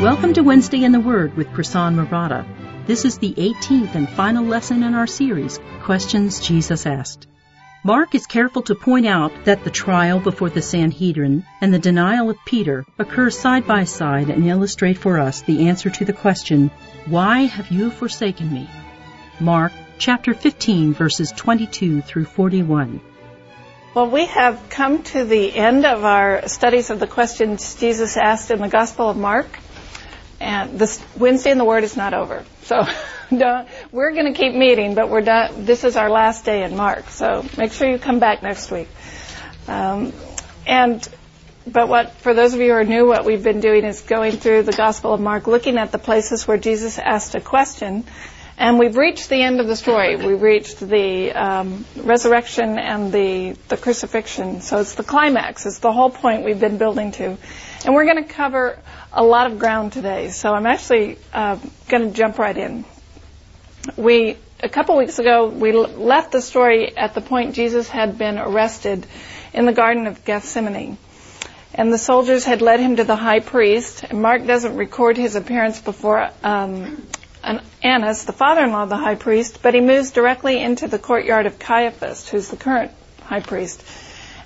Welcome to Wednesday in the Word with Prasan Murata. This is the 18th and final lesson in our series, Questions Jesus Asked. Mark is careful to point out that the trial before the Sanhedrin and the denial of Peter occur side by side and illustrate for us the answer to the question, Why have you forsaken me? Mark chapter 15 verses 22 through 41. Well, we have come to the end of our studies of the questions Jesus asked in the Gospel of Mark. And this Wednesday in the Word is not over. So we're going to keep meeting, but we're done. This is our last day in Mark. So make sure you come back next week. Um, and but what for those of you who are new, what we've been doing is going through the Gospel of Mark, looking at the places where Jesus asked a question. And we've reached the end of the story. We've reached the um, resurrection and the, the crucifixion. So it's the climax. It's the whole point we've been building to. And we're going to cover a lot of ground today, so I'm actually uh, going to jump right in. We a couple weeks ago we left the story at the point Jesus had been arrested in the Garden of Gethsemane. And the soldiers had led him to the high priest. And Mark doesn't record his appearance before um, Annas, the father-in-law of the high priest, but he moves directly into the courtyard of Caiaphas, who's the current high priest.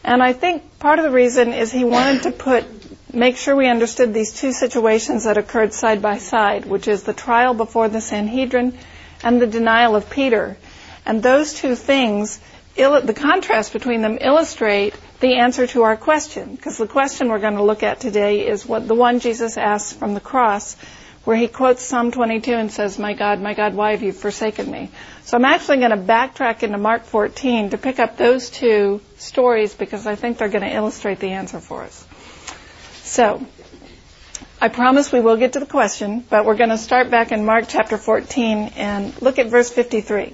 And I think part of the reason is he wanted to put make sure we understood these two situations that occurred side by side, which is the trial before the Sanhedrin and the denial of Peter. And those two things, the contrast between them illustrate the answer to our question. Because the question we're going to look at today is what the one Jesus asks from the cross, where he quotes Psalm 22 and says, My God, my God, why have you forsaken me? So I'm actually going to backtrack into Mark 14 to pick up those two stories because I think they're going to illustrate the answer for us. So, I promise we will get to the question, but we're going to start back in Mark chapter 14 and look at verse 53.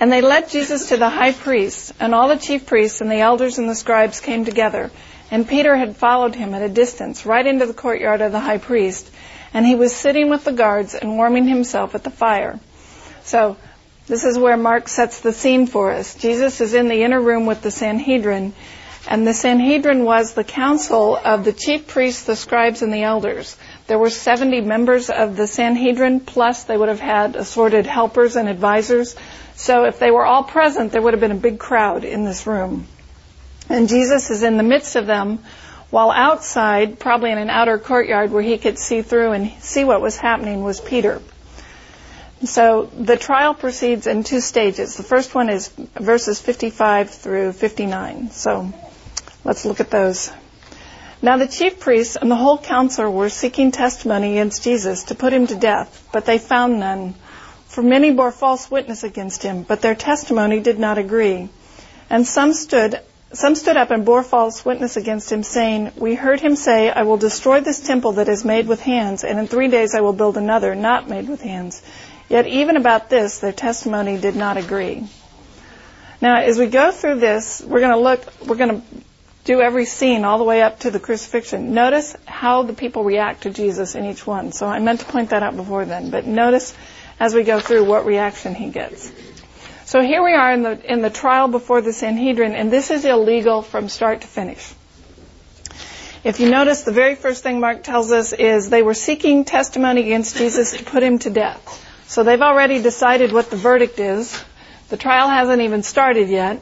And they led Jesus to the high priest, and all the chief priests and the elders and the scribes came together. And Peter had followed him at a distance, right into the courtyard of the high priest, and he was sitting with the guards and warming himself at the fire. So, this is where Mark sets the scene for us. Jesus is in the inner room with the Sanhedrin, and the Sanhedrin was the council of the chief priests, the scribes, and the elders. There were 70 members of the Sanhedrin, plus they would have had assorted helpers and advisors. So if they were all present, there would have been a big crowd in this room. And Jesus is in the midst of them, while outside, probably in an outer courtyard where he could see through and see what was happening, was Peter. So the trial proceeds in two stages. The first one is verses 55 through 59. So Let's look at those. Now the chief priests and the whole council were seeking testimony against Jesus to put him to death, but they found none. For many bore false witness against him, but their testimony did not agree. And some stood some stood up and bore false witness against him, saying, We heard him say, I will destroy this temple that is made with hands, and in three days I will build another, not made with hands. Yet even about this, their testimony did not agree. Now, as we go through this, we're going to look, we're going to do every scene all the way up to the crucifixion. Notice how the people react to Jesus in each one. So I meant to point that out before then, but notice as we go through what reaction he gets. So here we are in the in the trial before the Sanhedrin, and this is illegal from start to finish. If you notice, the very first thing Mark tells us is they were seeking testimony against Jesus to put him to death. So they've already decided what the verdict is. The trial hasn't even started yet.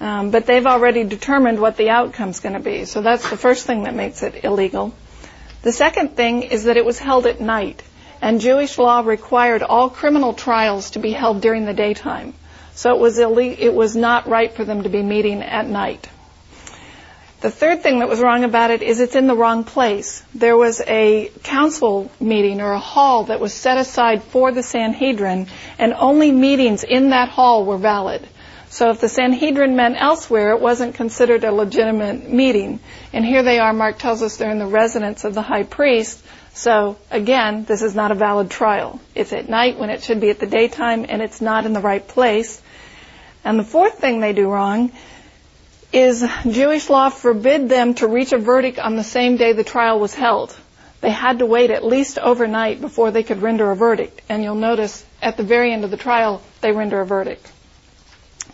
Um, but they've already determined what the outcome's going to be. So that's the first thing that makes it illegal. The second thing is that it was held at night, and Jewish law required all criminal trials to be held during the daytime. So it was it was not right for them to be meeting at night. The third thing that was wrong about it is it's in the wrong place. There was a council meeting or a hall that was set aside for the Sanhedrin, and only meetings in that hall were valid. So if the Sanhedrin met elsewhere, it wasn't considered a legitimate meeting. And here they are, Mark tells us they're in the residence of the high priest. So again, this is not a valid trial. It's at night when it should be at the daytime, and it's not in the right place. And the fourth thing they do wrong is Jewish law forbid them to reach a verdict on the same day the trial was held. They had to wait at least overnight before they could render a verdict. And you'll notice at the very end of the trial, they render a verdict.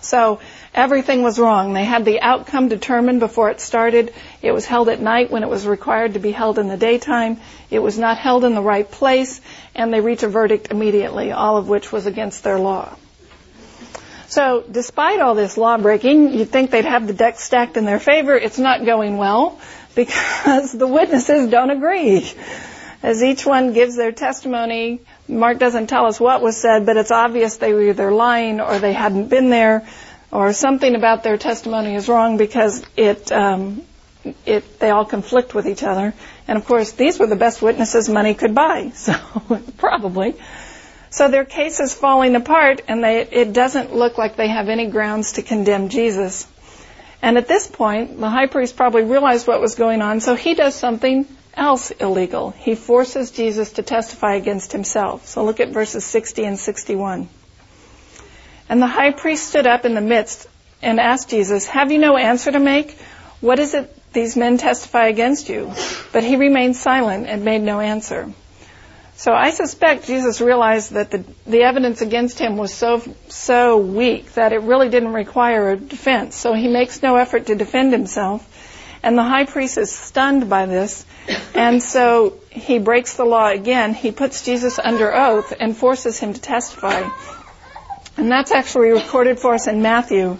So Everything was wrong. They had the outcome determined before it started. It was held at night when it was required to be held in the daytime. It was not held in the right place, and they reach a verdict immediately, all of which was against their law. So, despite all this law breaking, you'd think they'd have the deck stacked in their favor. It's not going well because the witnesses don't agree. As each one gives their testimony, Mark doesn't tell us what was said, but it's obvious they were either lying or they hadn't been there or something about their testimony is wrong because it, um, it, they all conflict with each other. And of course, these were the best witnesses money could buy, so probably. So their case is falling apart, and they, it doesn't look like they have any grounds to condemn Jesus. And at this point, the high priest probably realized what was going on, so he does something else illegal. He forces Jesus to testify against himself. So look at verses 60 and 61. And the high priest stood up in the midst and asked Jesus, Have you no answer to make? What is it these men testify against you? But he remained silent and made no answer. So I suspect Jesus realized that the, the evidence against him was so, so weak that it really didn't require a defense. So he makes no effort to defend himself. And the high priest is stunned by this. And so he breaks the law again. He puts Jesus under oath and forces him to testify. And that's actually recorded for us in Matthew.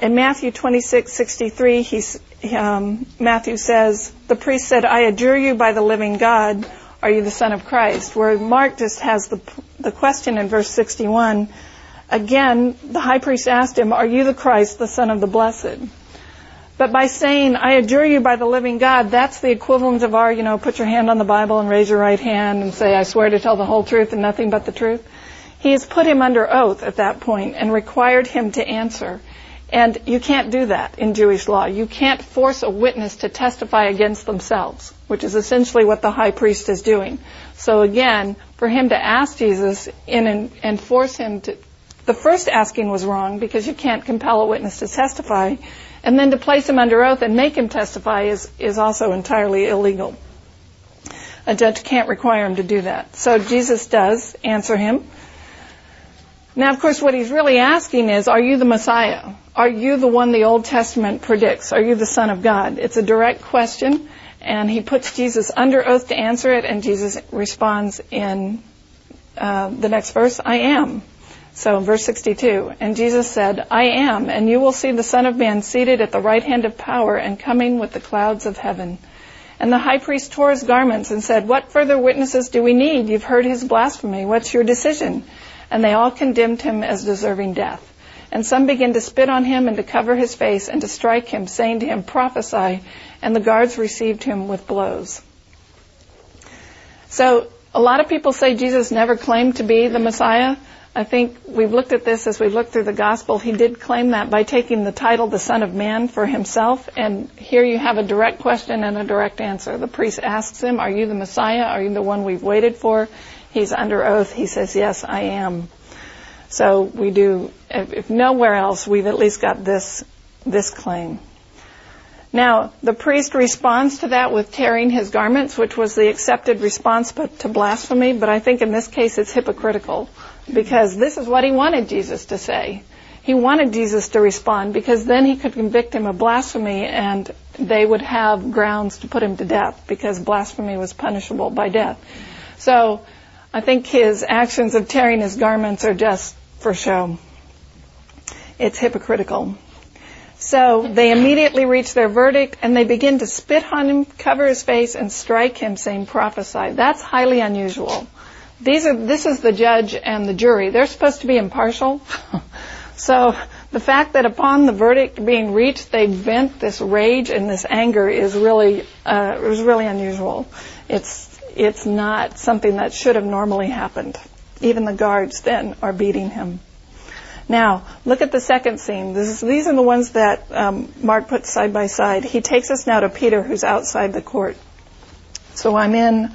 In Matthew 26:63, he's, um, Matthew says, "The priest said, I adjure you by the living God, are you the Son of Christ?" Where Mark just has the the question in verse 61. Again, the high priest asked him, "Are you the Christ, the Son of the Blessed?" But by saying, I adjure you by the living God, that's the equivalent of our, you know, put your hand on the Bible and raise your right hand and say, I swear to tell the whole truth and nothing but the truth. He has put him under oath at that point and required him to answer. And you can't do that in Jewish law. You can't force a witness to testify against themselves, which is essentially what the high priest is doing. So again, for him to ask Jesus and, and force him to, the first asking was wrong because you can't compel a witness to testify, and then to place him under oath and make him testify is, is also entirely illegal. A judge can't require him to do that. So Jesus does answer him. Now, of course, what he's really asking is, are you the Messiah? Are you the one the Old Testament predicts? Are you the Son of God? It's a direct question, and he puts Jesus under oath to answer it, and Jesus responds in uh, the next verse, I am. So, in verse 62, and Jesus said, I am, and you will see the Son of Man seated at the right hand of power and coming with the clouds of heaven. And the high priest tore his garments and said, What further witnesses do we need? You've heard his blasphemy. What's your decision? and they all condemned him as deserving death. And some began to spit on him and to cover his face and to strike him, saying to him, Prophesy. And the guards received him with blows. So, a lot of people say Jesus never claimed to be the Messiah. I think we've looked at this as we looked through the gospel. He did claim that by taking the title the Son of Man for himself. And here you have a direct question and a direct answer. The priest asks him, Are you the Messiah? Are you the one we've waited for? He's under oath. He says, Yes, I am. So we do, if, nowhere else, we've at least got this, this claim. Now, the priest responds to that with tearing his garments, which was the accepted response to blasphemy, but I think in this case it's hypocritical because this is what he wanted Jesus to say. He wanted Jesus to respond because then he could convict him of blasphemy and they would have grounds to put him to death because blasphemy was punishable by death. So I think his actions of tearing his garments are just for show. It's hypocritical. So they immediately reach their verdict and they begin to spit on him, cover his face, and strike him, saying, prophesy. That's highly unusual. These are, this is the judge and the jury. They're supposed to be impartial. so the fact that upon the verdict being reached, they vent this rage and this anger is really, uh, is really unusual. It's it's not something that should have normally happened. Even the guards then are beating him. Now, look at the second scene. Is, these are the ones that um, Mark puts side by side. He takes us now to Peter, who's outside the court. So I'm in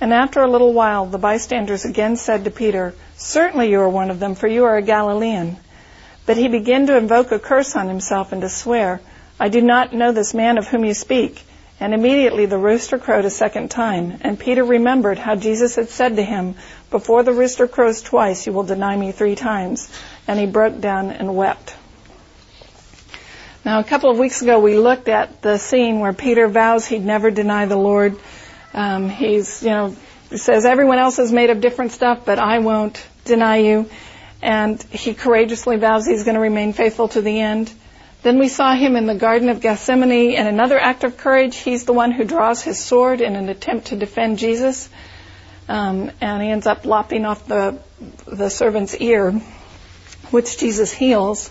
And after a little while the bystanders again said to Peter, Certainly you are one of them, for you are a Galilean. But he began to invoke a curse on himself and to swear, I do not know this man of whom you speak. And immediately the rooster crowed a second time, and Peter remembered how Jesus had said to him, Before the rooster crows twice, you will deny me three times. And he broke down and wept. Now, a couple of weeks ago, we looked at the scene where Peter vows he'd never deny the Lord. Um, he's, you know, says everyone else is made of different stuff, but I won't deny you. And he courageously vows he's going to remain faithful to the end. Then we saw him in the Garden of Gethsemane in another act of courage. He's the one who draws his sword in an attempt to defend Jesus. Um, and he ends up lopping off the, the servant's ear, which Jesus heals.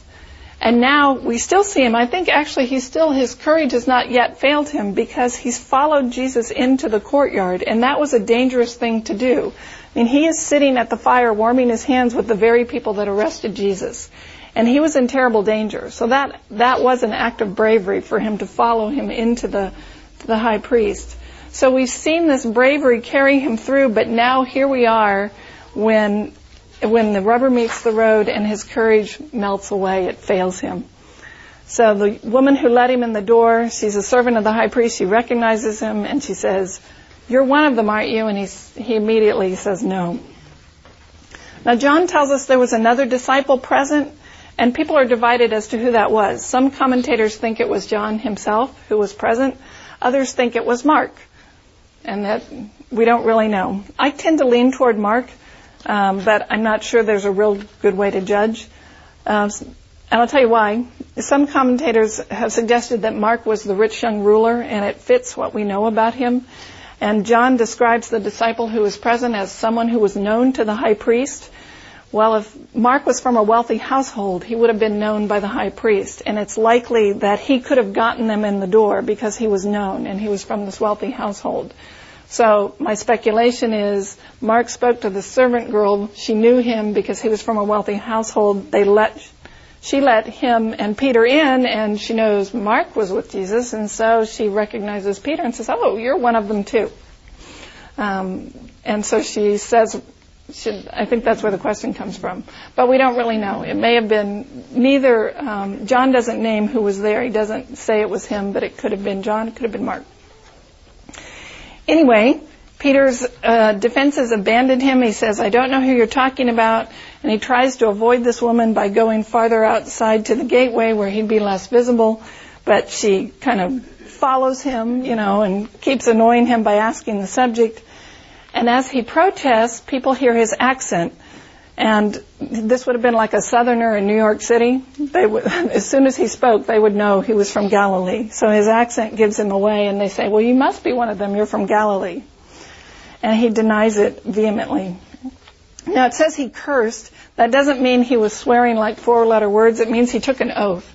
And now we still see him. I think actually he still, his courage has not yet failed him because he's followed Jesus into the courtyard and that was a dangerous thing to do. I mean, he is sitting at the fire warming his hands with the very people that arrested Jesus. And he was in terrible danger. So that, that was an act of bravery for him to follow him into the, the high priest. So we've seen this bravery carry him through, but now here we are when when the rubber meets the road and his courage melts away, it fails him. So the woman who let him in the door, she's a servant of the high priest, she recognizes him and she says, you're one of them, aren't you? And he's, he immediately says no. Now John tells us there was another disciple present and people are divided as to who that was. Some commentators think it was John himself who was present. Others think it was Mark. And that we don't really know. I tend to lean toward Mark um, but I'm not sure there's a real good way to judge. Uh, and I'll tell you why. Some commentators have suggested that Mark was the rich young ruler, and it fits what we know about him. And John describes the disciple who was present as someone who was known to the high priest. Well, if Mark was from a wealthy household, he would have been known by the high priest. And it's likely that he could have gotten them in the door because he was known and he was from this wealthy household. So my speculation is Mark spoke to the servant girl. She knew him because he was from a wealthy household. They let, she let him and Peter in and she knows Mark was with Jesus and so she recognizes Peter and says, oh, you're one of them too. Um, and so she says, should, I think that's where the question comes from. But we don't really know. It may have been neither, um, John doesn't name who was there. He doesn't say it was him, but it could have been John, it could have been Mark. Anyway, Peter's uh, defenses abandoned him. He says, I don't know who you're talking about. And he tries to avoid this woman by going farther outside to the gateway where he'd be less visible. But she kind of follows him, you know, and keeps annoying him by asking the subject. And as he protests, people hear his accent. And this would have been like a southerner in New York City. They would, as soon as he spoke, they would know he was from Galilee. So his accent gives him away and they say, well, you must be one of them. You're from Galilee. And he denies it vehemently. Now it says he cursed. That doesn't mean he was swearing like four letter words. It means he took an oath.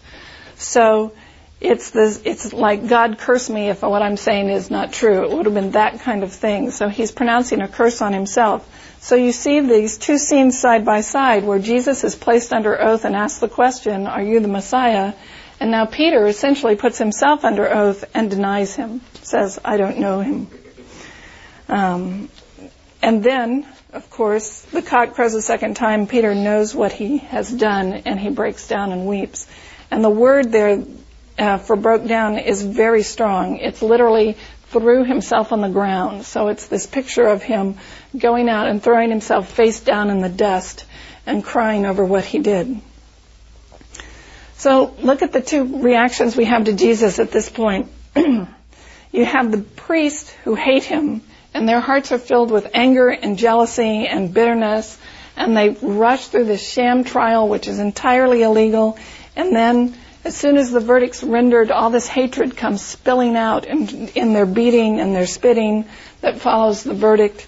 So it's this, it's like God curse me if what I'm saying is not true. It would have been that kind of thing. So he's pronouncing a curse on himself. So you see these two scenes side by side where Jesus is placed under oath and asks the question, are you the Messiah? And now Peter essentially puts himself under oath and denies him, says, I don't know him. Um, and then, of course, the cock crows a second time. Peter knows what he has done and he breaks down and weeps. And the word there uh, for broke down is very strong. It's literally threw himself on the ground. So it's this picture of him going out and throwing himself face down in the dust and crying over what he did. So look at the two reactions we have to Jesus at this point. you have the priests who hate him and their hearts are filled with anger and jealousy and bitterness and they rush through this sham trial which is entirely illegal and then as soon as the verdict's rendered, all this hatred comes spilling out in, in their beating and their spitting that follows the verdict.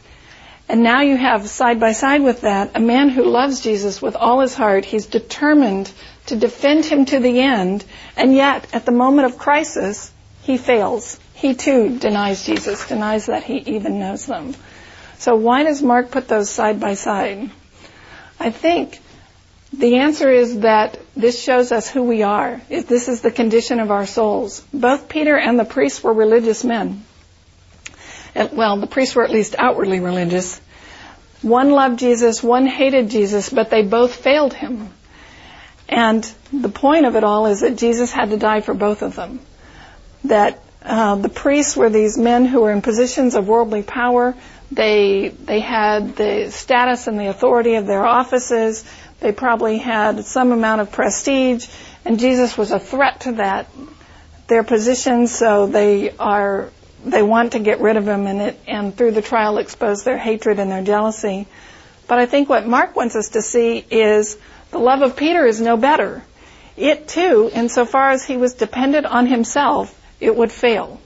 And now you have side by side with that a man who loves Jesus with all his heart. He's determined to defend him to the end. And yet, at the moment of crisis, he fails. He too denies Jesus, denies that he even knows them. So why does Mark put those side by side? I think The answer is that this shows us who we are. This is the condition of our souls. Both Peter and the priests were religious men. Well, the priests were at least outwardly religious. One loved Jesus, one hated Jesus, but they both failed him. And the point of it all is that Jesus had to die for both of them. That uh, the priests were these men who were in positions of worldly power. They they had the status and the authority of their offices. They probably had some amount of prestige, and Jesus was a threat to that their position. So they are they want to get rid of him, and it and through the trial expose their hatred and their jealousy. But I think what Mark wants us to see is the love of Peter is no better. It too, insofar as he was dependent on himself, it would fail.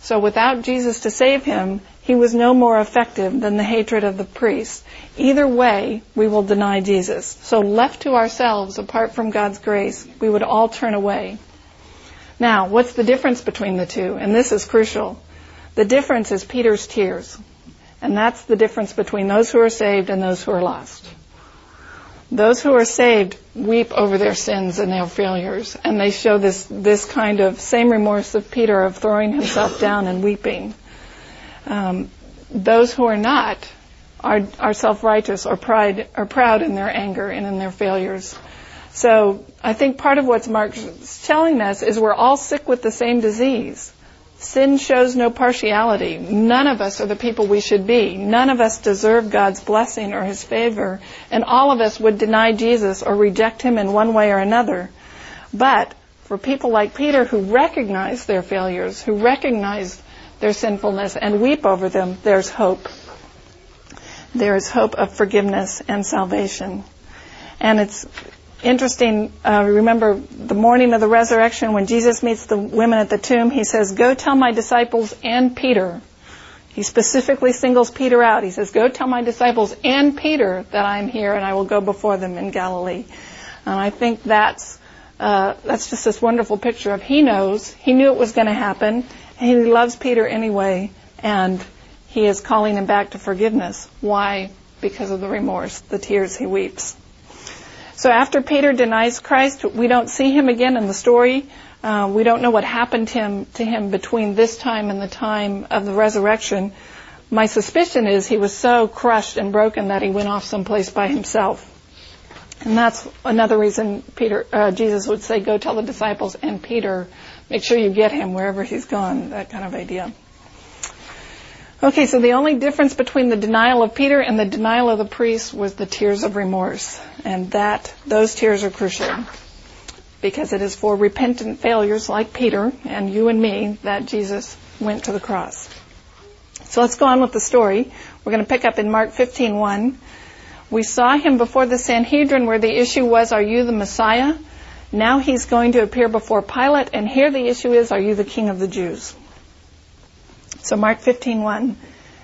So without Jesus to save him, he was no more effective than the hatred of the priests. Either way, we will deny Jesus. So left to ourselves, apart from God's grace, we would all turn away. Now, what's the difference between the two? And this is crucial. The difference is Peter's tears. And that's the difference between those who are saved and those who are lost. Those who are saved weep over their sins and their failures, and they show this, this kind of same remorse of Peter of throwing himself down and weeping. Um, those who are not are, are self-righteous or pride, are proud in their anger and in their failures. So I think part of what Mark's telling us is we're all sick with the same disease. Sin shows no partiality. None of us are the people we should be. None of us deserve God's blessing or His favor. And all of us would deny Jesus or reject Him in one way or another. But for people like Peter who recognize their failures, who recognize their sinfulness and weep over them, there's hope. There is hope of forgiveness and salvation. And it's interesting, uh, remember the morning of the resurrection when Jesus meets the women at the tomb, he says, Go tell my disciples and Peter. He specifically singles Peter out. He says, Go tell my disciples and Peter that I'm here and I will go before them in Galilee. And I think that's, uh, that's just this wonderful picture of he knows, he knew it was going to happen, he loves Peter anyway, and he is calling him back to forgiveness. Why? Because of the remorse, the tears he weeps. So after Peter denies Christ, we don't see him again in the story. Uh, we don't know what happened to him, to him between this time and the time of the resurrection. My suspicion is he was so crushed and broken that he went off someplace by himself. And that's another reason Peter, uh, Jesus would say, go tell the disciples and Peter, make sure you get him wherever he's gone, that kind of idea. Okay, so the only difference between the denial of Peter and the denial of the priest was the tears of remorse. And that, those tears are crucial. Because it is for repentant failures like Peter and you and me that Jesus went to the cross. So let's go on with the story. We're going to pick up in Mark 15:1. We saw him before the Sanhedrin where the issue was, are you the Messiah? Now he's going to appear before Pilate and here the issue is, are you the king of the Jews? So Mark 15:1.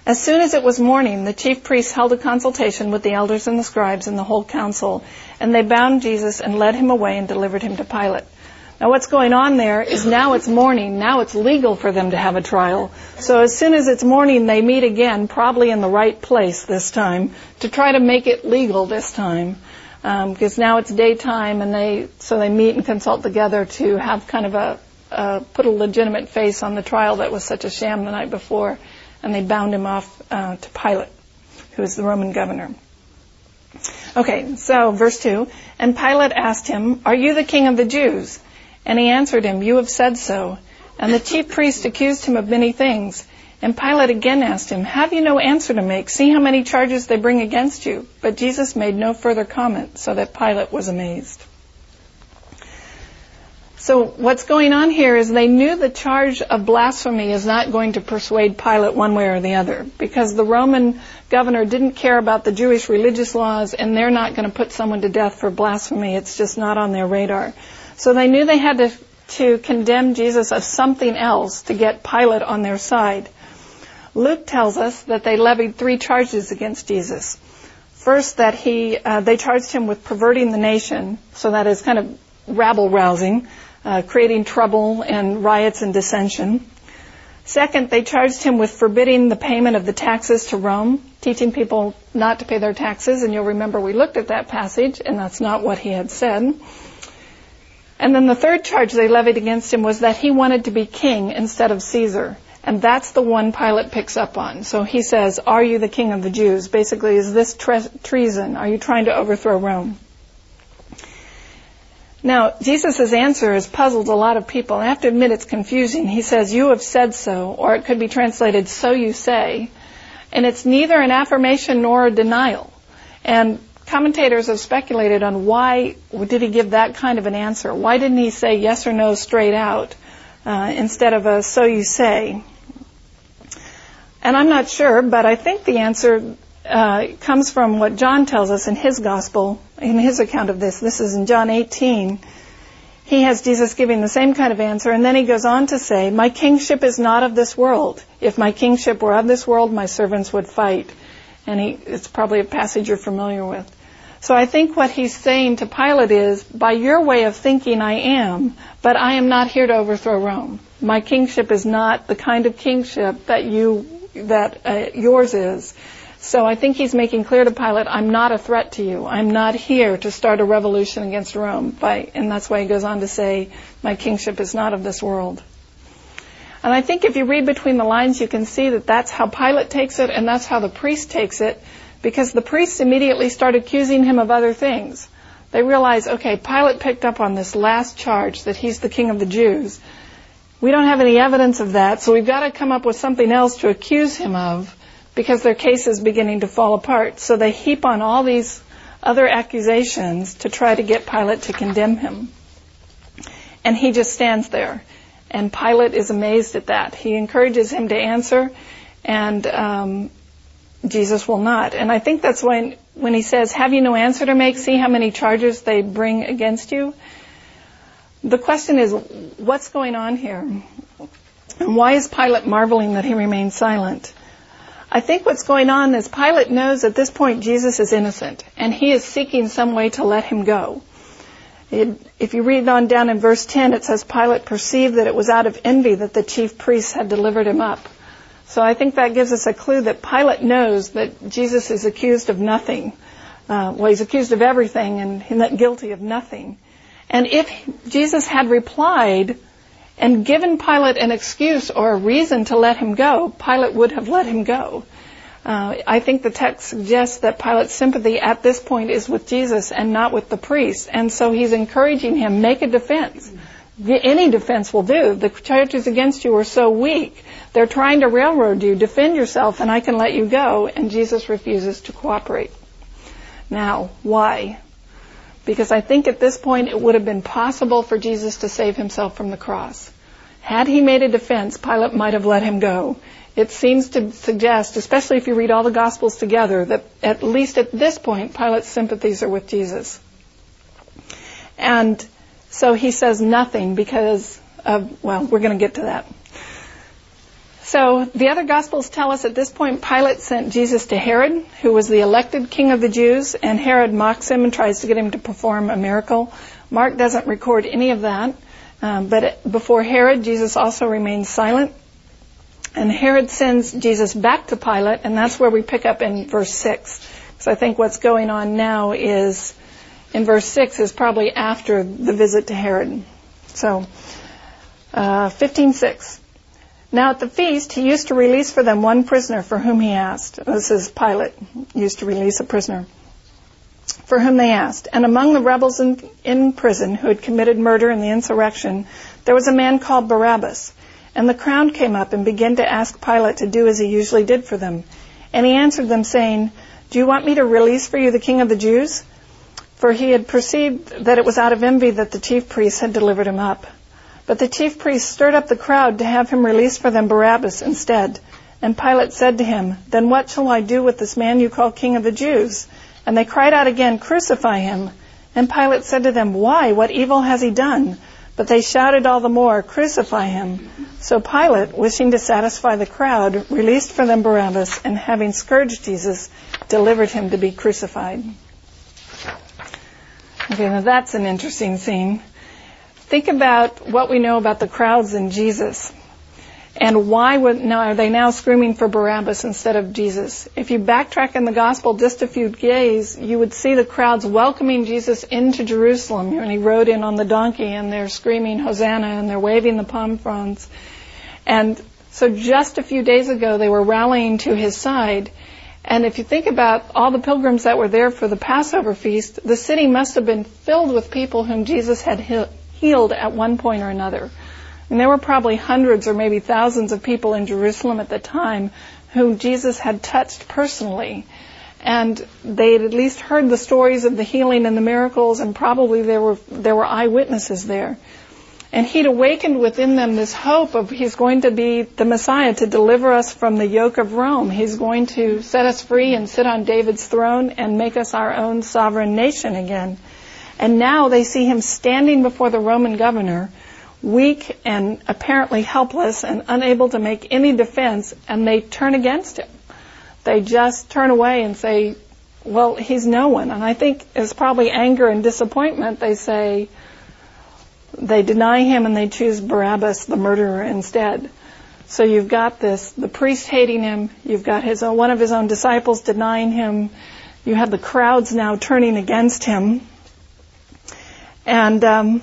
As soon as it was morning, the chief priests held a consultation with the elders and the scribes and the whole council, and they bound Jesus and led him away and delivered him to Pilate. Now what's going on there is now it's morning, now it's legal for them to have a trial. So as soon as it's morning, they meet again, probably in the right place this time, to try to make it legal this time. Because um, now it's daytime and they, so they meet and consult together to have kind of a, uh, put a legitimate face on the trial that was such a sham the night before, and they bound him off uh, to Pilate, who was the Roman governor. Okay, so verse 2. And Pilate asked him, Are you the king of the Jews? And he answered him, You have said so. And the chief priest accused him of many things. And Pilate again asked him, Have you no answer to make? See how many charges they bring against you. But Jesus made no further comment, so that Pilate was amazed. So what's going on here is they knew the charge of blasphemy is not going to persuade Pilate one way or the other because the Roman governor didn't care about the Jewish religious laws and they're not going to put someone to death for blasphemy. It's just not on their radar. So they knew they had to, to condemn Jesus of something else to get Pilate on their side. Luke tells us that they levied three charges against Jesus. First, that he, uh, they charged him with perverting the nation, so that is kind of rabble rousing uh, creating trouble and riots and dissension. Second, they charged him with forbidding the payment of the taxes to Rome, teaching people not to pay their taxes, and you'll remember we looked at that passage, and that's not what he had said. And then the third charge they levied against him was that he wanted to be king instead of Caesar. And that's the one Pilate picks up on. So he says, Are you the king of the Jews? Basically, is this tre- treason? Are you trying to overthrow Rome? Now, Jesus' answer has puzzled a lot of people. I have to admit it's confusing. He says, You have said so, or it could be translated, So you say. And it's neither an affirmation nor a denial. And commentators have speculated on why did he give that kind of an answer? Why didn't he say yes or no straight out uh, instead of a so you say? And I'm not sure, but I think the answer uh, comes from what John tells us in his gospel, in his account of this. This is in John 18. He has Jesus giving the same kind of answer, and then he goes on to say, My kingship is not of this world. If my kingship were of this world, my servants would fight. And he, it's probably a passage you're familiar with. So I think what he's saying to Pilate is, by your way of thinking I am, but I am not here to overthrow Rome. My kingship is not the kind of kingship that you, that uh, yours is. So I think he's making clear to Pilate, I'm not a threat to you. I'm not here to start a revolution against Rome. By, and that's why he goes on to say, my kingship is not of this world. And I think if you read between the lines, you can see that that's how Pilate takes it and that's how the priest takes it because the priests immediately start accusing him of other things. They realize, okay, Pilate picked up on this last charge that he's the king of the Jews. We don't have any evidence of that, so we've got to come up with something else to accuse him of because their case is beginning to fall apart. So they heap on all these other accusations to try to get Pilate to condemn him. And he just stands there. And Pilate is amazed at that. He encourages him to answer, and um, Jesus will not. And I think that's when, when he says, Have you no answer to make? See how many charges they bring against you. The question is, what's going on here? And why is Pilate marveling that he remains silent? I think what's going on is Pilate knows at this point Jesus is innocent, and he is seeking some way to let him go. It, if you read on down in verse 10, it says Pilate perceived that it was out of envy that the chief priests had delivered him up. So I think that gives us a clue that Pilate knows that Jesus is accused of nothing. Uh, well, he's accused of everything and not guilty of nothing. And if Jesus had replied, and given Pilate an excuse or a reason to let him go, Pilate would have let him go. Uh, I think the text suggests that Pilate's sympathy at this point is with Jesus and not with the priest, and so he's encouraging him make a defense. Any defense will do. The charges against you are so weak. They're trying to railroad you. Defend yourself, and I can let you go. And Jesus refuses to cooperate. Now, why? Because I think at this point it would have been possible for Jesus to save himself from the cross. Had he made a defense, Pilate might have let him go. It seems to suggest, especially if you read all the Gospels together, that at least at this point, Pilate's sympathies are with Jesus. And so he says nothing because of, well, we're going to get to that. So the other Gospels tell us at this point Pilate sent Jesus to Herod, who was the elected king of the Jews, and Herod mocks him and tries to get him to perform a miracle. Mark doesn't record any of that. Um, but before Herod, Jesus also remains silent. And Herod sends Jesus back to Pilate, and that's where we pick up in verse 6. So I think what's going on now is, in verse 6, is probably after the visit to Herod. So, uh, 15.6. Now at the feast, he used to release for them one prisoner for whom he asked. This is Pilate used to release a prisoner for whom they asked. And among the rebels in, in prison who had committed murder in the insurrection, there was a man called Barabbas. And the crowd came up and began to ask Pilate to do as he usually did for them. And he answered them, saying, Do you want me to release for you the king of the Jews? For he had perceived that it was out of envy that the chief priests had delivered him up. But the chief priests stirred up the crowd to have him release for them Barabbas instead. And Pilate said to him, Then what shall I do with this man you call king of the Jews? And they cried out again, Crucify him. And Pilate said to them, Why? What evil has he done? But they shouted all the more, Crucify him. So Pilate, wishing to satisfy the crowd, released for them Barabbas, and having scourged Jesus, delivered him to be crucified. Okay, now that's an interesting scene. Think about what we know about the crowds and Jesus. And why would now are they now screaming for Barabbas instead of Jesus? If you backtrack in the gospel just a few days, you would see the crowds welcoming Jesus into Jerusalem when he rode in on the donkey and they're screaming Hosanna and they're waving the palm fronds. And so just a few days ago they were rallying to his side. And if you think about all the pilgrims that were there for the Passover feast, the city must have been filled with people whom Jesus had healed at one point or another. And there were probably hundreds or maybe thousands of people in Jerusalem at the time whom Jesus had touched personally. And they had at least heard the stories of the healing and the miracles, and probably there were, there were eyewitnesses there. And he'd awakened within them this hope of he's going to be the Messiah to deliver us from the yoke of Rome. He's going to set us free and sit on David's throne and make us our own sovereign nation again. And now they see him standing before the Roman governor weak and apparently helpless and unable to make any defense, and they turn against him. They just turn away and say, well, he's no one. And I think it's probably anger and disappointment. They say, they deny him and they choose Barabbas, the murderer, instead. So you've got this, the priest hating him, you've got his own, one of his own disciples denying him, you have the crowds now turning against him. And um,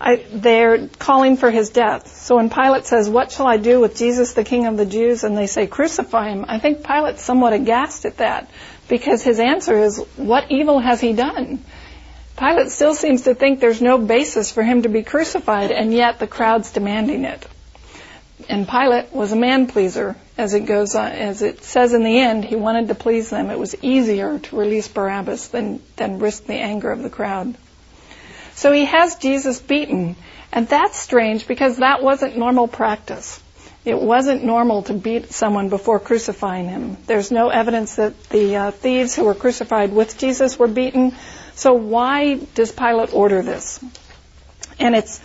I, they're calling for his death. So when Pilate says, What shall I do with Jesus, the King of the Jews? and they say, Crucify him, I think Pilate's somewhat aghast at that because his answer is, What evil has he done? Pilate still seems to think there's no basis for him to be crucified, and yet the crowd's demanding it. And Pilate was a man pleaser, as it goes on, as it says in the end, he wanted to please them. It was easier to release Barabbas than, than risk the anger of the crowd. So he has Jesus beaten. And that's strange because that wasn't normal practice. It wasn't normal to beat someone before crucifying him. There's no evidence that the uh, thieves who were crucified with Jesus were beaten. So why does Pilate order this? And it's,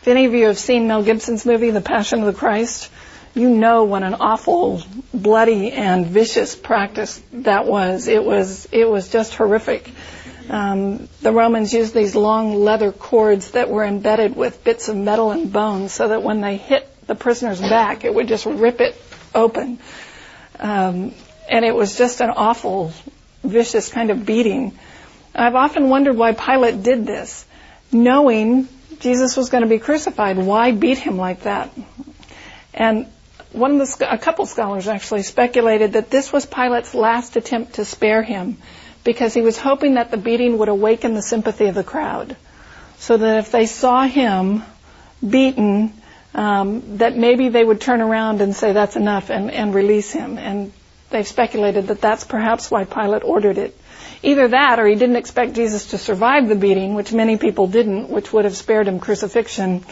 if any of you have seen Mel Gibson's movie, The Passion of the Christ, you know what an awful, bloody, and vicious practice that was. It was, it was just horrific. Um, the Romans used these long leather cords that were embedded with bits of metal and bone so that when they hit the prisoner's back, it would just rip it open. Um, and it was just an awful, vicious kind of beating. I've often wondered why Pilate did this, knowing Jesus was going to be crucified. Why beat him like that? And one of the, a couple scholars actually speculated that this was Pilate's last attempt to spare him because he was hoping that the beating would awaken the sympathy of the crowd. So that if they saw him beaten, um, that maybe they would turn around and say that's enough and, and release him. And they've speculated that that's perhaps why Pilate ordered it. Either that or he didn't expect Jesus to survive the beating, which many people didn't, which would have spared him crucifixion.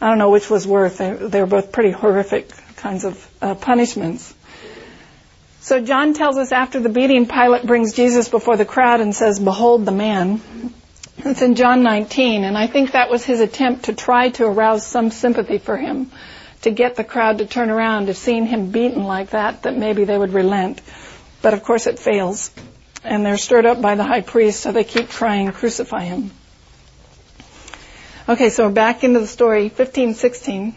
I don't know which was worse. They, they were both pretty horrific kinds of uh, punishments. So John tells us after the beating, Pilate brings Jesus before the crowd and says, Behold the man. It's in John 19, and I think that was his attempt to try to arouse some sympathy for him, to get the crowd to turn around, to seeing him beaten like that, that maybe they would relent. But of course it fails. And they're stirred up by the high priest, so they keep crying, crucify him. Okay, so back into the story, 15, 16.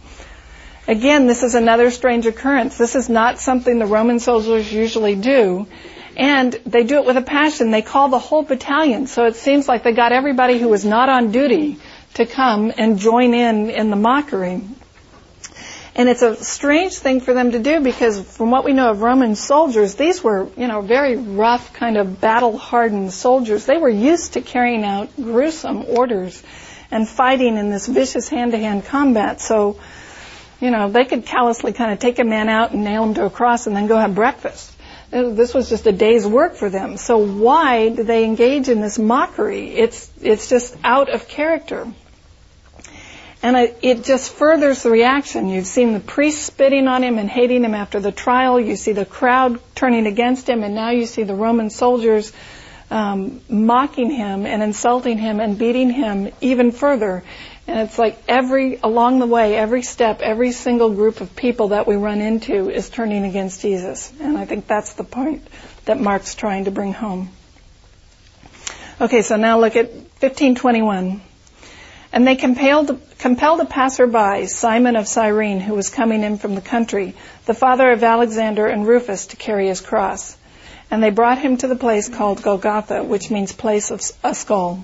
Again, this is another strange occurrence. This is not something the Roman soldiers usually do. And they do it with a passion. They call the whole battalion. So it seems like they got everybody who was not on duty to come and join in in the mockery. And it's a strange thing for them to do because from what we know of Roman soldiers, these were, you know, very rough kind of battle hardened soldiers. They were used to carrying out gruesome orders and fighting in this vicious hand to hand combat. So you know, they could callously kind of take a man out and nail him to a cross and then go have breakfast. This was just a day's work for them. So why do they engage in this mockery? It's, it's just out of character. And it, it just furthers the reaction. You've seen the priests spitting on him and hating him after the trial. You see the crowd turning against him, and now you see the Roman soldiers um, mocking him and insulting him and beating him even further. And it's like every, along the way, every step, every single group of people that we run into is turning against Jesus. And I think that's the point that Mark's trying to bring home. Okay, so now look at 1521. And they compelled, compelled a passerby, Simon of Cyrene, who was coming in from the country, the father of Alexander and Rufus, to carry his cross. And they brought him to the place called Golgotha, which means place of a skull.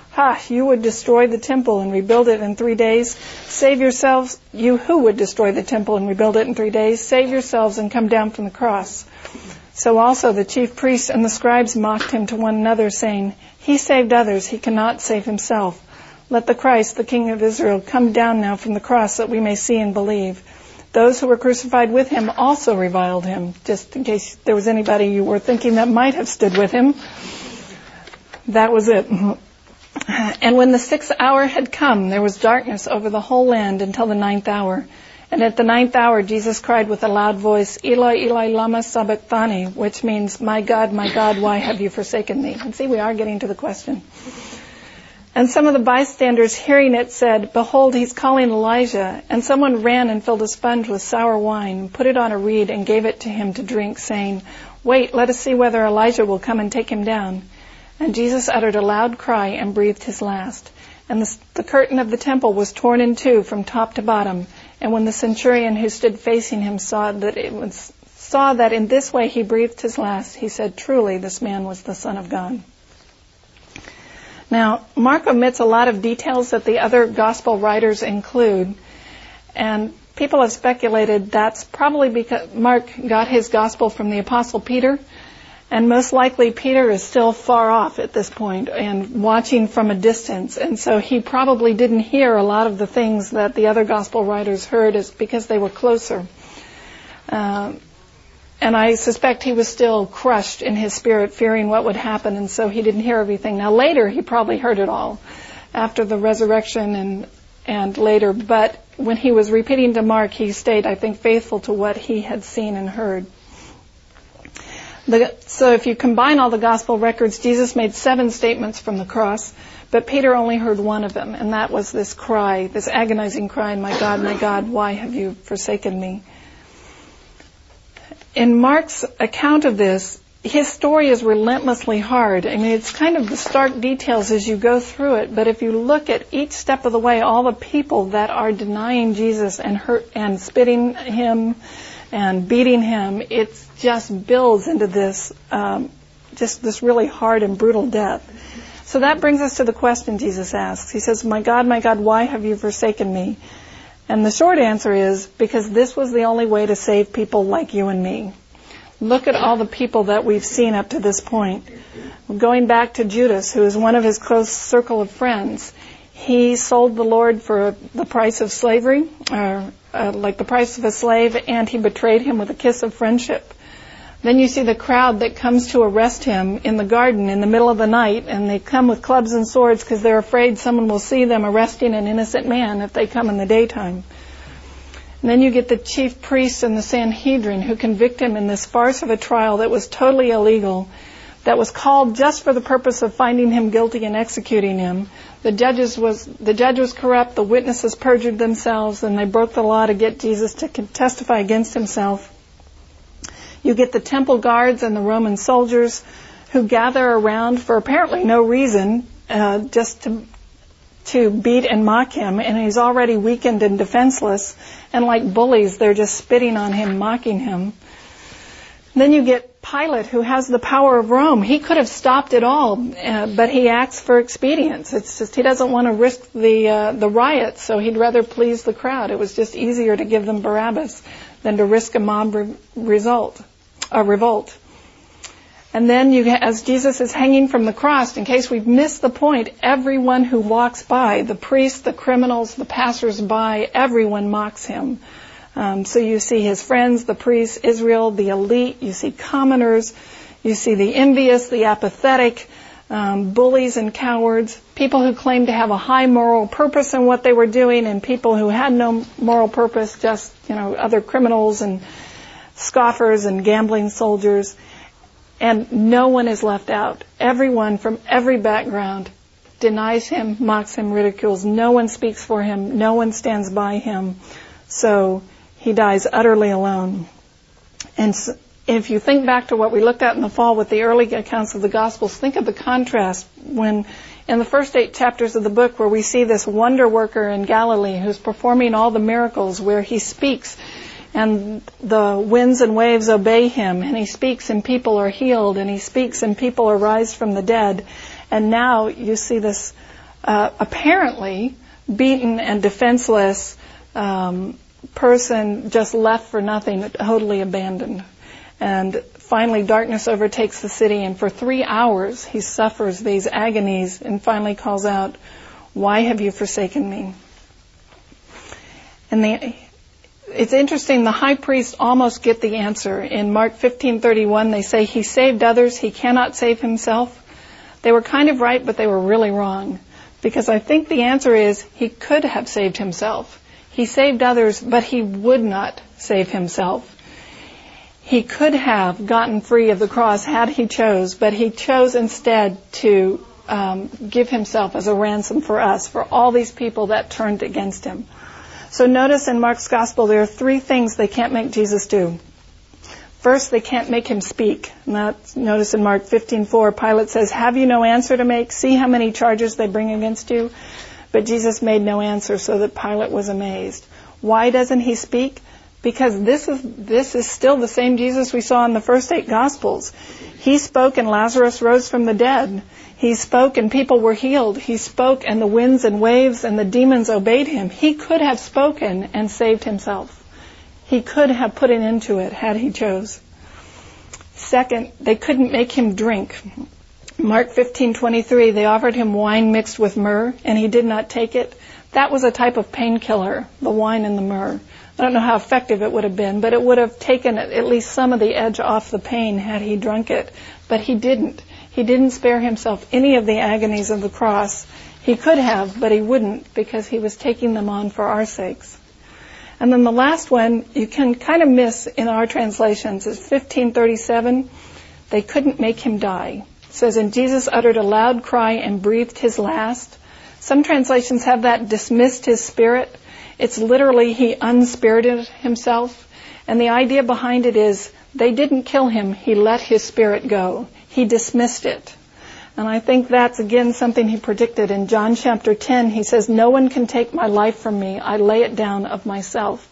Ha, you would destroy the temple and rebuild it in three days. Save yourselves, you who would destroy the temple and rebuild it in three days. Save yourselves and come down from the cross. So also the chief priests and the scribes mocked him to one another, saying, He saved others, he cannot save himself. Let the Christ, the King of Israel, come down now from the cross that we may see and believe. Those who were crucified with him also reviled him, just in case there was anybody you were thinking that might have stood with him. That was it. And when the sixth hour had come, there was darkness over the whole land until the ninth hour. And at the ninth hour, Jesus cried with a loud voice, Eli, Eli, lama sabachthani, which means, My God, my God, why have you forsaken me? And see, we are getting to the question. And some of the bystanders hearing it said, Behold, he's calling Elijah. And someone ran and filled a sponge with sour wine, put it on a reed, and gave it to him to drink, saying, Wait, let us see whether Elijah will come and take him down. And Jesus uttered a loud cry and breathed his last. And the, the, curtain of the temple was torn in two from top to bottom. And when the centurion who stood facing him saw that it was, saw that in this way he breathed his last, he said, Truly, this man was the Son of God. Now, Mark omits a lot of details that the other gospel writers include, and people have speculated that's probably because Mark got his gospel from the apostle Peter, and most likely Peter is still far off at this point and watching from a distance, and so he probably didn't hear a lot of the things that the other gospel writers heard is because they were closer. Uh, and I suspect he was still crushed in his spirit, fearing what would happen, and so he didn't hear everything. Now later, he probably heard it all after the resurrection and and later. But when he was repeating to Mark, he stayed, I think, faithful to what he had seen and heard. The, so if you combine all the gospel records, Jesus made seven statements from the cross, but Peter only heard one of them, and that was this cry, this agonizing cry, "My God, my God, why have you forsaken me?" in Mark's account of this, his story is relentlessly hard. I mean, it's kind of the stark details as you go through it, but if you look at each step of the way, all the people that are denying Jesus and hurt and spitting him and beating him, it just builds into this, um, just this really hard and brutal death. So that brings us to the question Jesus asks. He says, My God, my God, why have you forsaken me? And the short answer is because this was the only way to save people like you and me. Look at all the people that we've seen up to this point. Going back to Judas, who is one of his close circle of friends, he sold the Lord for the price of slavery, or uh, like the price of a slave, and he betrayed him with a kiss of friendship. Then you see the crowd that comes to arrest him in the garden in the middle of the night, and they come with clubs and swords because they're afraid someone will see them arresting an innocent man if they come in the daytime. And then you get the chief priests and the Sanhedrin who convict him in this farce of a trial that was totally illegal, that was called just for the purpose of finding him guilty and executing him. The judges was the judge was corrupt, the witnesses perjured themselves, and they broke the law to get Jesus to testify against himself. You get the temple guards and the Roman soldiers who gather around for apparently no reason, uh, just to to beat and mock him, and he's already weakened and defenseless. And like bullies, they're just spitting on him, mocking him. Then you get Pilate, who has the power of Rome. He could have stopped it all, uh, but he acts for expedience. It's just he doesn't want to risk the uh, the riots, so he'd rather please the crowd. It was just easier to give them Barabbas than to risk a mob re- result, a revolt. And then you, as Jesus is hanging from the cross, in case we've missed the point, everyone who walks by, the priests, the criminals, the passers-by, everyone mocks him. Um, so you see his friends, the priests, Israel, the elite, you see commoners, you see the envious, the apathetic, um, bullies and cowards, people who claim to have a high moral purpose in what they were doing, and people who had no moral purpose, just you know other criminals and scoffers and gambling soldiers, and no one is left out. Everyone from every background denies him, mocks him, ridicules. No one speaks for him. No one stands by him. So he dies utterly alone. And if you think back to what we looked at in the fall with the early accounts of the Gospels, think of the contrast when in the first eight chapters of the book where we see this wonder worker in Galilee who's performing all the miracles where he speaks and the winds and waves obey him and he speaks and people are healed and he speaks and people arise from the dead. And now you see this uh, apparently beaten and defenseless um, person just left for nothing, totally abandoned. And finally, darkness overtakes the city, and for three hours he suffers these agonies and finally calls out, Why have you forsaken me? And the, it's interesting, the high priests almost get the answer. In Mark 15:31, they say, He saved others, he cannot save himself. They were kind of right, but they were really wrong. Because I think the answer is, he could have saved himself. He saved others, but he would not save himself. He could have gotten free of the cross had he chose, but he chose instead to um, give himself as a ransom for us, for all these people that turned against him. So notice in Mark's gospel there are three things they can't make Jesus do. First, they can't make him speak. Notice in Mark 15:4, Pilate says, "Have you no answer to make? See how many charges they bring against you." But Jesus made no answer, so that Pilate was amazed. Why doesn't he speak? because this is this is still the same Jesus we saw in the first eight gospels. He spoke and Lazarus rose from the dead. He spoke and people were healed. He spoke and the winds and waves and the demons obeyed him. He could have spoken and saved himself. He could have put an end to it had he chose. Second, they couldn't make him drink. Mark 15:23 they offered him wine mixed with myrrh and he did not take it. That was a type of painkiller, the wine and the myrrh. I don't know how effective it would have been, but it would have taken at least some of the edge off the pain had he drunk it. But he didn't. He didn't spare himself any of the agonies of the cross. He could have, but he wouldn't because he was taking them on for our sakes. And then the last one you can kind of miss in our translations is 1537. They couldn't make him die. Says, and Jesus uttered a loud cry and breathed his last. Some translations have that dismissed his spirit. It's literally he unspirited himself. And the idea behind it is they didn't kill him, he let his spirit go. He dismissed it. And I think that's again something he predicted in John chapter 10. He says, No one can take my life from me. I lay it down of myself.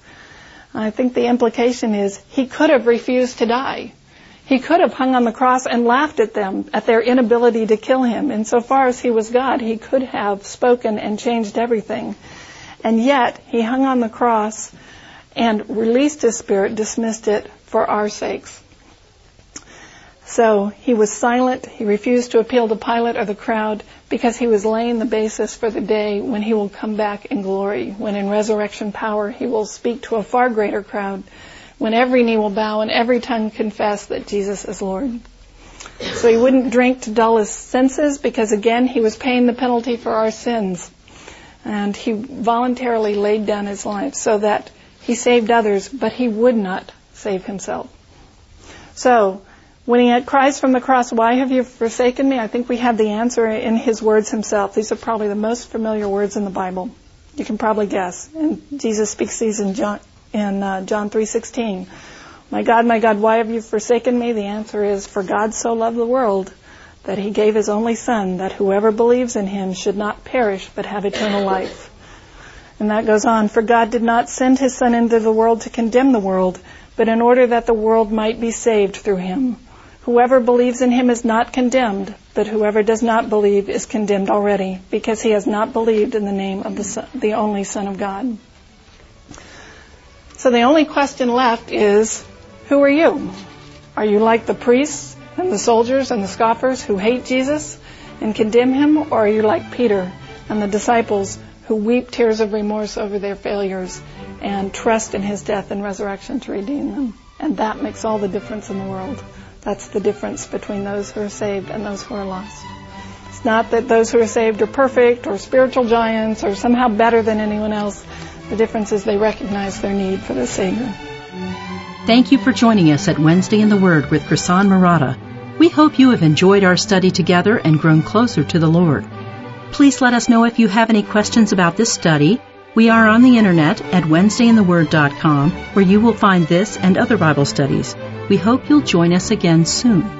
I think the implication is he could have refused to die. He could have hung on the cross and laughed at them, at their inability to kill him. Insofar as he was God, he could have spoken and changed everything. And yet, he hung on the cross and released his spirit, dismissed it for our sakes. So he was silent. He refused to appeal to Pilate or the crowd because he was laying the basis for the day when he will come back in glory, when in resurrection power he will speak to a far greater crowd, when every knee will bow and every tongue confess that Jesus is Lord. So he wouldn't drink to dull his senses because again he was paying the penalty for our sins. And he voluntarily laid down his life so that he saved others, but he would not save himself. So, when he cries from the cross, Why have you forsaken me? I think we have the answer in his words himself. These are probably the most familiar words in the Bible. You can probably guess. And Jesus speaks these in John, in uh, John 3:16. My God, my God, why have you forsaken me? The answer is, For God so loved the world that he gave his only son that whoever believes in him should not perish but have eternal life. And that goes on, for God did not send his son into the world to condemn the world, but in order that the world might be saved through him. Whoever believes in him is not condemned, but whoever does not believe is condemned already, because he has not believed in the name of the, son, the only Son of God. So the only question left is, who are you? Are you like the priests and the soldiers and the scoffers who hate Jesus and condemn him, or are you like Peter and the disciples who weep tears of remorse over their failures and trust in his death and resurrection to redeem them? And that makes all the difference in the world. That's the difference between those who are saved and those who are lost. It's not that those who are saved are perfect or spiritual giants or somehow better than anyone else. The difference is they recognize their need for the Savior. Thank you for joining us at Wednesday in the Word with Prasan Maratha. We hope you have enjoyed our study together and grown closer to the Lord. Please let us know if you have any questions about this study. We are on the internet at WednesdayInTheWord.com where you will find this and other Bible studies. We hope you'll join us again soon.